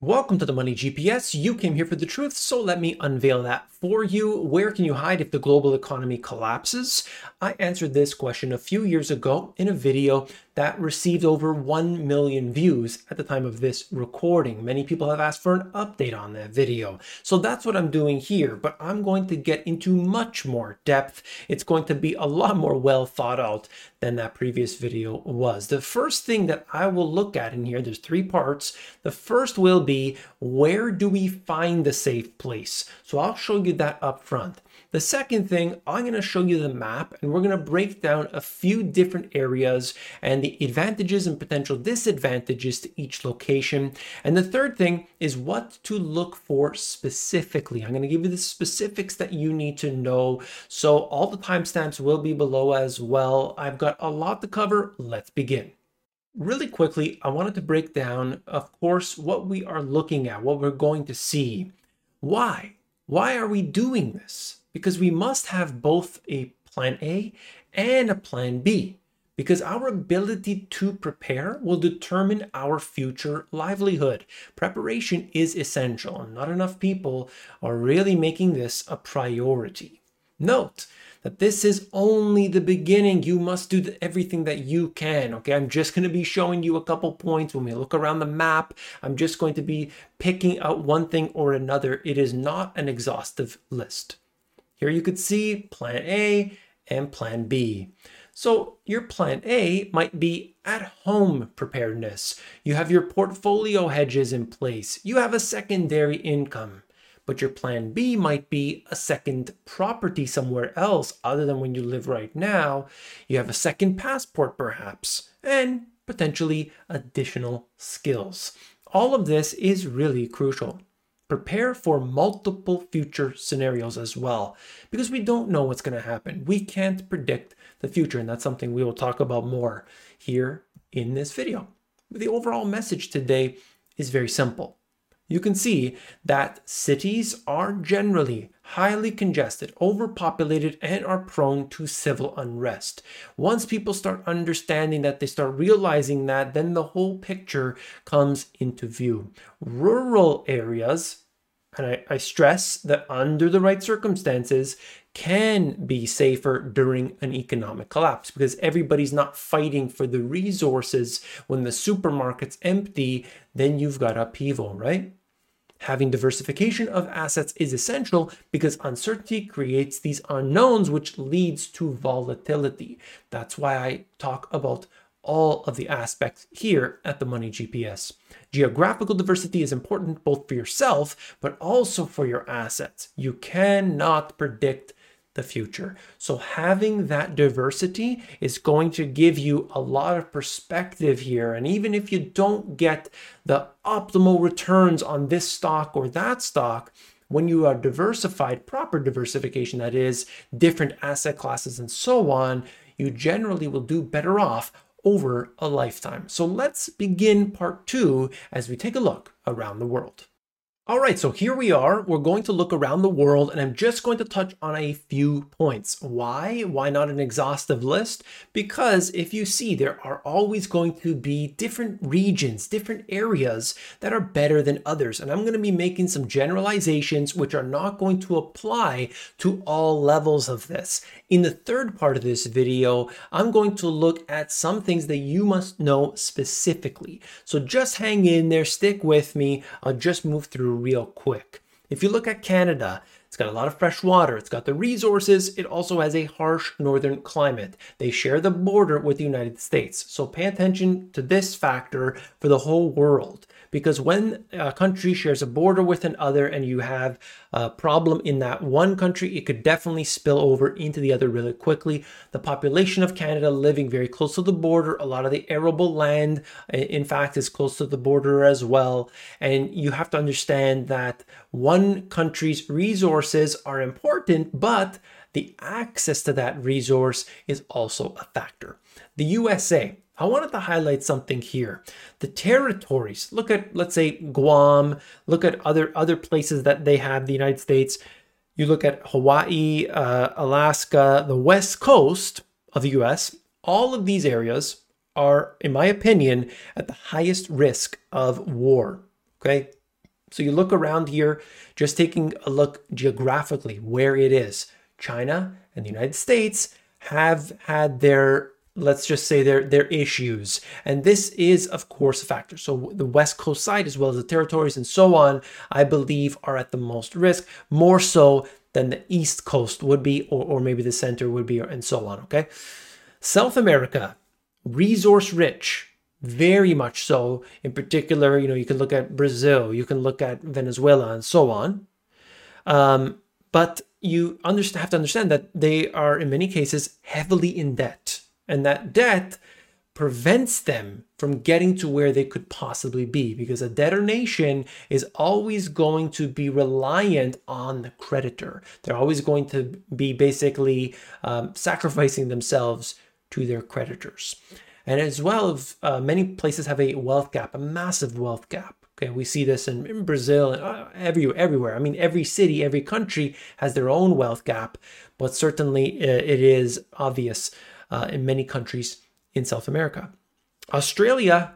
Welcome to the Money GPS. You came here for the truth, so let me unveil that for you. Where can you hide if the global economy collapses? I answered this question a few years ago in a video that received over 1 million views at the time of this recording. Many people have asked for an update on that video. So that's what I'm doing here, but I'm going to get into much more depth. It's going to be a lot more well thought out than that previous video was. The first thing that I will look at in here, there's three parts. The first will be where do we find the safe place? So I'll show you that up front. The second thing, I'm going to show you the map and we're going to break down a few different areas and the advantages and potential disadvantages to each location. And the third thing is what to look for specifically. I'm going to give you the specifics that you need to know. So all the timestamps will be below as well. I've got a lot to cover. Let's begin. Really quickly, I wanted to break down, of course, what we are looking at, what we're going to see. Why? Why are we doing this? Because we must have both a plan A and a plan B because our ability to prepare will determine our future livelihood. Preparation is essential, and not enough people are really making this a priority. Note that this is only the beginning. You must do everything that you can. Okay, I'm just going to be showing you a couple points when we look around the map. I'm just going to be picking out one thing or another. It is not an exhaustive list. Here you could see plan A and plan B. So your plan A might be at home preparedness. You have your portfolio hedges in place. You have a secondary income. But your plan B might be a second property somewhere else other than when you live right now. You have a second passport perhaps, and potentially additional skills. All of this is really crucial prepare for multiple future scenarios as well because we don't know what's going to happen. We can't predict the future, and that's something we will talk about more here in this video. The overall message today is very simple you can see that cities are generally highly congested, overpopulated, and are prone to civil unrest. Once people start understanding that, they start realizing that, then the whole picture comes into view. Rural areas, and I, I stress that under the right circumstances, can be safer during an economic collapse because everybody's not fighting for the resources. When the supermarket's empty, then you've got upheaval, right? Having diversification of assets is essential because uncertainty creates these unknowns, which leads to volatility. That's why I talk about all of the aspects here at the Money GPS. Geographical diversity is important both for yourself, but also for your assets. You cannot predict the future. So having that diversity is going to give you a lot of perspective here. And even if you don't get the optimal returns on this stock or that stock, when you are diversified, proper diversification, that is, different asset classes and so on, you generally will do better off over a lifetime. So let's begin part two as we take a look around the world. All right, so here we are. We're going to look around the world and I'm just going to touch on a few points. Why? Why not an exhaustive list? Because if you see, there are always going to be different regions, different areas that are better than others. And I'm going to be making some generalizations which are not going to apply to all levels of this. In the third part of this video, I'm going to look at some things that you must know specifically. So just hang in there, stick with me. I'll just move through real quick. If you look at Canada, it's got a lot of fresh water, it's got the resources, it also has a harsh northern climate. They share the border with the United States. So pay attention to this factor for the whole world because when a country shares a border with another and you have a problem in that one country, it could definitely spill over into the other really quickly. The population of Canada living very close to the border, a lot of the arable land, in fact, is close to the border as well. And you have to understand that one country's resources are important, but the access to that resource is also a factor. The USA, I wanted to highlight something here. The territories, look at, let's say, Guam, look at other, other places that they have, the United States. You look at Hawaii, uh, Alaska, the West Coast of the US, all of these areas are, in my opinion, at the highest risk of war. Okay. So you look around here, just taking a look geographically where it is. China and the United States have had their let's just say their their issues. And this is of course a factor. So the west coast side as well as the territories and so on i believe are at the most risk more so than the east coast would be or, or maybe the center would be and so on okay? South america resource rich very much so in particular you know you can look at brazil you can look at venezuela and so on um, but you understand, have to understand that they are in many cases heavily in debt and that debt prevents them from getting to where they could possibly be because a debtor nation is always going to be reliant on the creditor. They're always going to be basically um, sacrificing themselves to their creditors. And as well, uh, many places have a wealth gap, a massive wealth gap. Okay, we see this in, in Brazil and uh, every, everywhere. I mean, every city, every country has their own wealth gap, but certainly uh, it is obvious uh, in many countries in South America. Australia,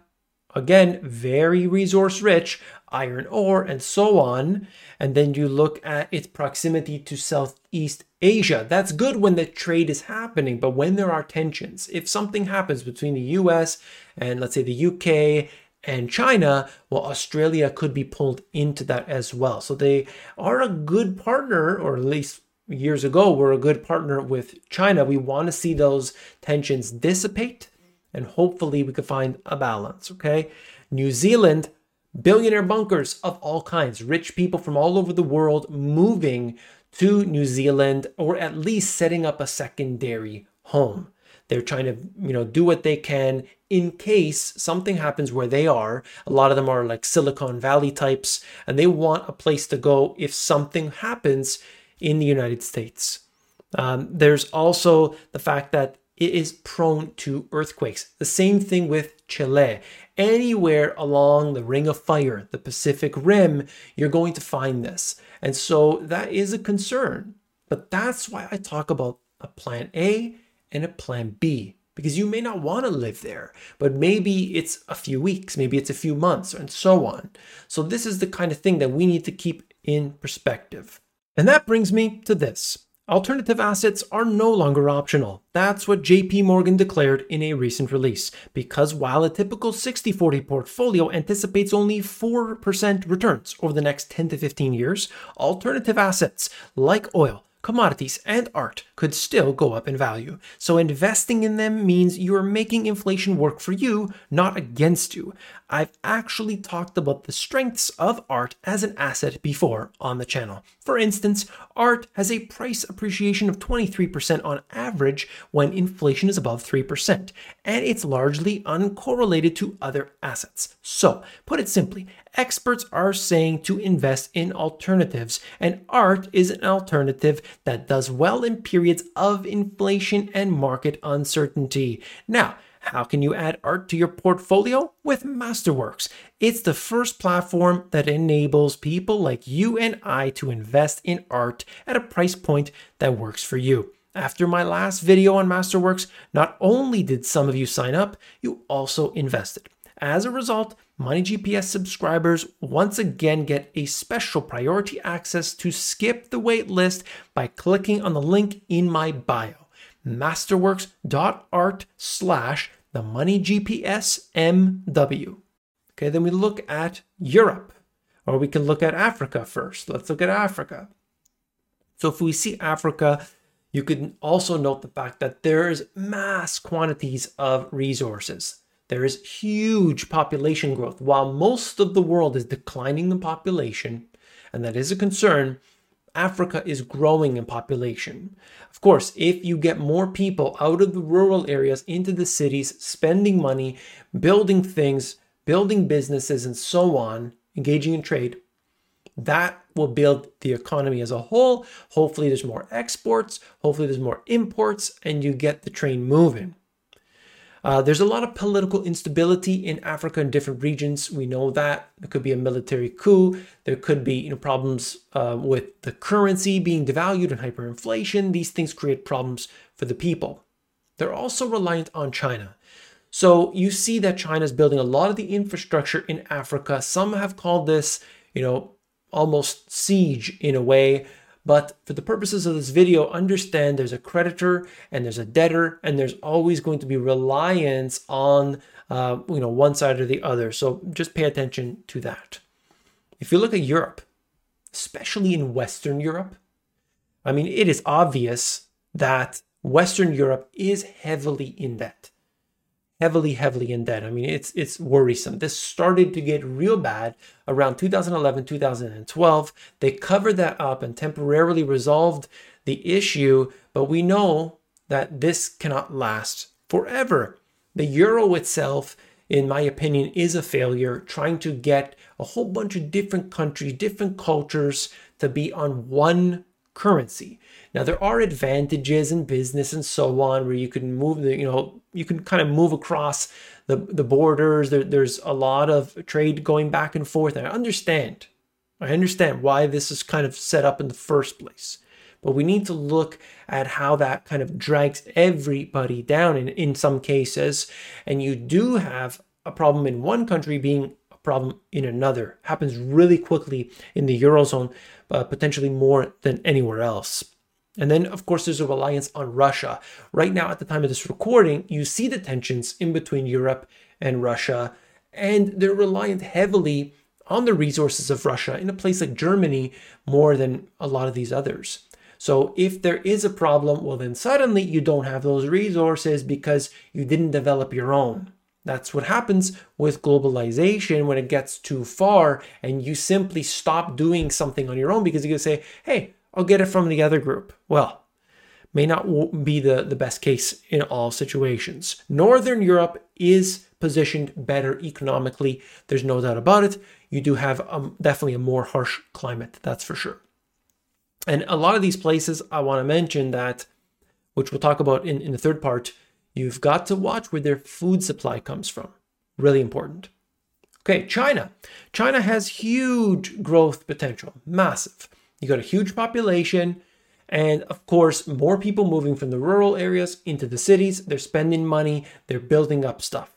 again, very resource rich, iron ore, and so on. And then you look at its proximity to Southeast Asia. That's good when the trade is happening, but when there are tensions, if something happens between the US and let's say the UK and China, well, Australia could be pulled into that as well. So they are a good partner, or at least years ago were a good partner with China. We want to see those tensions dissipate and hopefully we could find a balance, okay? New Zealand, billionaire bunkers of all kinds, rich people from all over the world moving to New Zealand or at least setting up a secondary home. They're trying to, you know, do what they can in case something happens where they are. A lot of them are like Silicon Valley types and they want a place to go if something happens in the United States. Um, there's also the fact that it is prone to earthquakes. The same thing with Chile. Anywhere along the Ring of Fire, the Pacific Rim, you're going to find this. And so that is a concern. But that's why I talk about a plan A and a plan B because you may not want to live there, but maybe it's a few weeks, maybe it's a few months, and so on. So, this is the kind of thing that we need to keep in perspective. And that brings me to this. Alternative assets are no longer optional. That's what JP Morgan declared in a recent release. Because while a typical 60 40 portfolio anticipates only 4% returns over the next 10 to 15 years, alternative assets like oil, commodities, and art could still go up in value. So investing in them means you are making inflation work for you, not against you. I've actually talked about the strengths of art as an asset before on the channel. For instance, art has a price appreciation of 23% on average when inflation is above 3%, and it's largely uncorrelated to other assets. So, put it simply, experts are saying to invest in alternatives, and art is an alternative that does well in periods of inflation and market uncertainty. Now, how can you add art to your portfolio? With Masterworks. It's the first platform that enables people like you and I to invest in art at a price point that works for you. After my last video on Masterworks, not only did some of you sign up, you also invested. As a result, MoneyGPS subscribers once again get a special priority access to skip the wait list by clicking on the link in my bio masterworks.art slash the money GPS MW. Okay, then we look at Europe, or we can look at Africa first. Let's look at Africa. So if we see Africa, you can also note the fact that there's mass quantities of resources. There is huge population growth. While most of the world is declining in population, and that is a concern, Africa is growing in population. Of course, if you get more people out of the rural areas into the cities, spending money, building things, building businesses, and so on, engaging in trade, that will build the economy as a whole. Hopefully, there's more exports, hopefully, there's more imports, and you get the train moving. Uh, there's a lot of political instability in Africa in different regions. We know that there could be a military coup. There could be you know problems uh, with the currency being devalued and hyperinflation. These things create problems for the people. They're also reliant on China. So you see that China is building a lot of the infrastructure in Africa. Some have called this you know, almost siege in a way. But for the purposes of this video, understand there's a creditor and there's a debtor, and there's always going to be reliance on uh, you know one side or the other. So just pay attention to that. If you look at Europe, especially in Western Europe, I mean, it is obvious that Western Europe is heavily in debt heavily, heavily in debt. I mean, it's it's worrisome. This started to get real bad around 2011, 2012. They covered that up and temporarily resolved the issue, but we know that this cannot last forever. The euro itself, in my opinion, is a failure, trying to get a whole bunch of different countries, different cultures to be on one currency. Now there are advantages in business and so on where you can move the, you know, you can kind of move across the, the borders. There, there's a lot of trade going back and forth. And I understand. I understand why this is kind of set up in the first place. But we need to look at how that kind of drags everybody down in, in some cases. And you do have a problem in one country being a problem in another. Happens really quickly in the Eurozone, uh, potentially more than anywhere else. And then, of course, there's a reliance on Russia. Right now, at the time of this recording, you see the tensions in between Europe and Russia, and they're reliant heavily on the resources of Russia in a place like Germany more than a lot of these others. So, if there is a problem, well, then suddenly you don't have those resources because you didn't develop your own. That's what happens with globalization when it gets too far and you simply stop doing something on your own because you can say, hey, I'll get it from the other group. Well, may not be the, the best case in all situations. Northern Europe is positioned better economically. There's no doubt about it. You do have um, definitely a more harsh climate, that's for sure. And a lot of these places, I want to mention that, which we'll talk about in, in the third part, you've got to watch where their food supply comes from. Really important. Okay, China. China has huge growth potential, massive. You got a huge population, and of course, more people moving from the rural areas into the cities. They're spending money, they're building up stuff.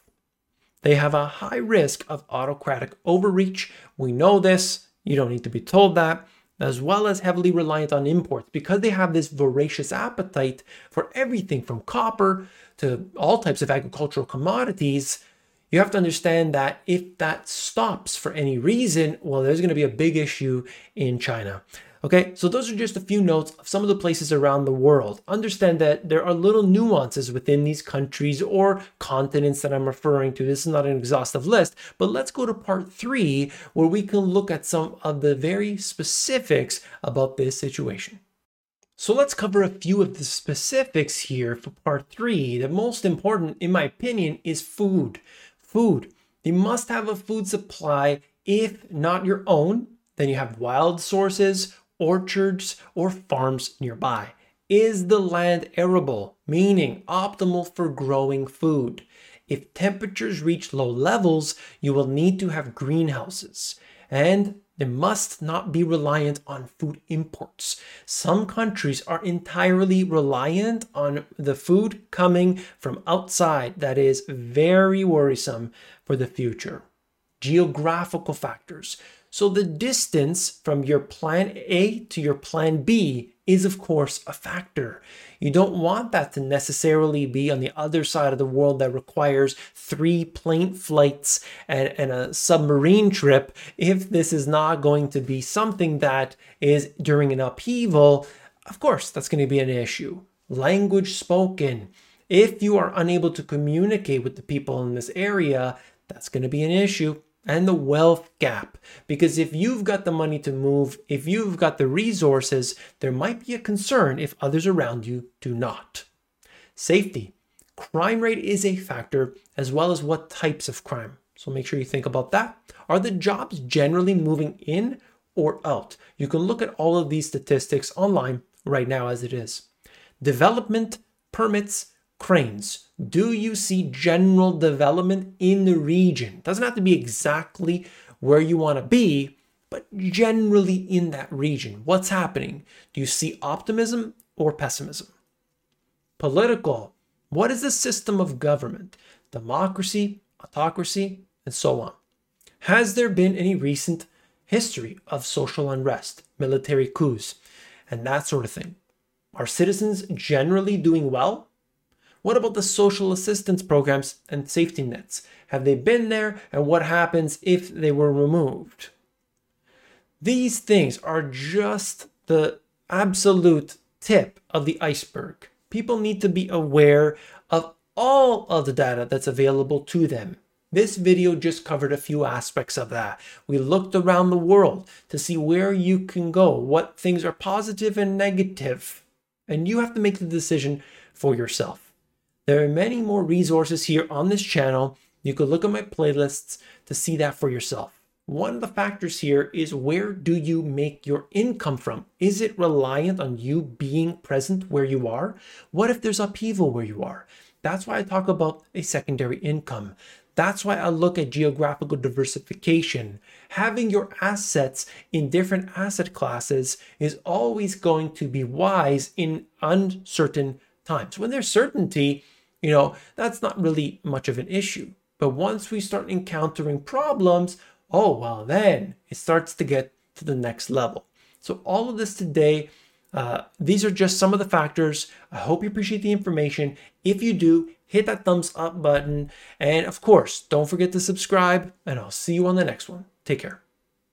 They have a high risk of autocratic overreach. We know this, you don't need to be told that, as well as heavily reliant on imports because they have this voracious appetite for everything from copper to all types of agricultural commodities. You have to understand that if that stops for any reason, well, there's going to be a big issue in China. Okay, so those are just a few notes of some of the places around the world. Understand that there are little nuances within these countries or continents that I'm referring to. This is not an exhaustive list, but let's go to part three where we can look at some of the very specifics about this situation. So let's cover a few of the specifics here for part three. The most important, in my opinion, is food. Food. You must have a food supply, if not your own, then you have wild sources orchards, or farms nearby? Is the land arable, meaning optimal for growing food? If temperatures reach low levels, you will need to have greenhouses. And they must not be reliant on food imports. Some countries are entirely reliant on the food coming from outside. That is very worrisome for the future. Geographical factors. So the distance from your plan A to your plan B is, of course, a factor. You don't want that to necessarily be on the other side of the world that requires three plane flights and, and a submarine trip if this is not going to be something that is during an upheaval. Of course, that's going to be an issue. Language spoken. If you are unable to communicate with the people in this area, that's going to be an issue and the wealth gap. Because if you've got the money to move, if you've got the resources, there might be a concern if others around you do not. Safety. Crime rate is a factor, as well as what types of crime. So make sure you think about that. Are the jobs generally moving in or out? You can look at all of these statistics online right now as it is. Development, permits, cranes, do you see general development in the region? Doesn't have to be exactly where you want to be, but generally in that region. What's happening? Do you see optimism or pessimism? Political. What is the system of government? Democracy, autocracy, and so on. Has there been any recent history of social unrest, military coups, and that sort of thing. Are citizens generally doing well? What about the social assistance programs and safety nets? Have they been there, and what happens if they were removed? These things are just the absolute tip of the iceberg. People need to be aware of all of the data that's available to them. This video just covered a few aspects of that. We looked around the world to see where you can go, what things are positive and negative, and you have to make the decision for yourself. There are many more resources here on this channel. You could look at my playlists to see that for yourself. One of the factors here is where do you make your income from? Is it reliant on you being present where you are? What if there's upheaval where you are? That's why I talk about a secondary income. That's why I look at geographical diversification. Having your assets in different asset classes is always going to be wise in uncertain times. When there's certainty, you know, that's not really much of an issue. But once we start encountering problems, oh, well, then it starts to get to the next level. So, all of this today, uh, these are just some of the factors. I hope you appreciate the information. If you do, hit that thumbs up button. And of course, don't forget to subscribe, and I'll see you on the next one. Take care.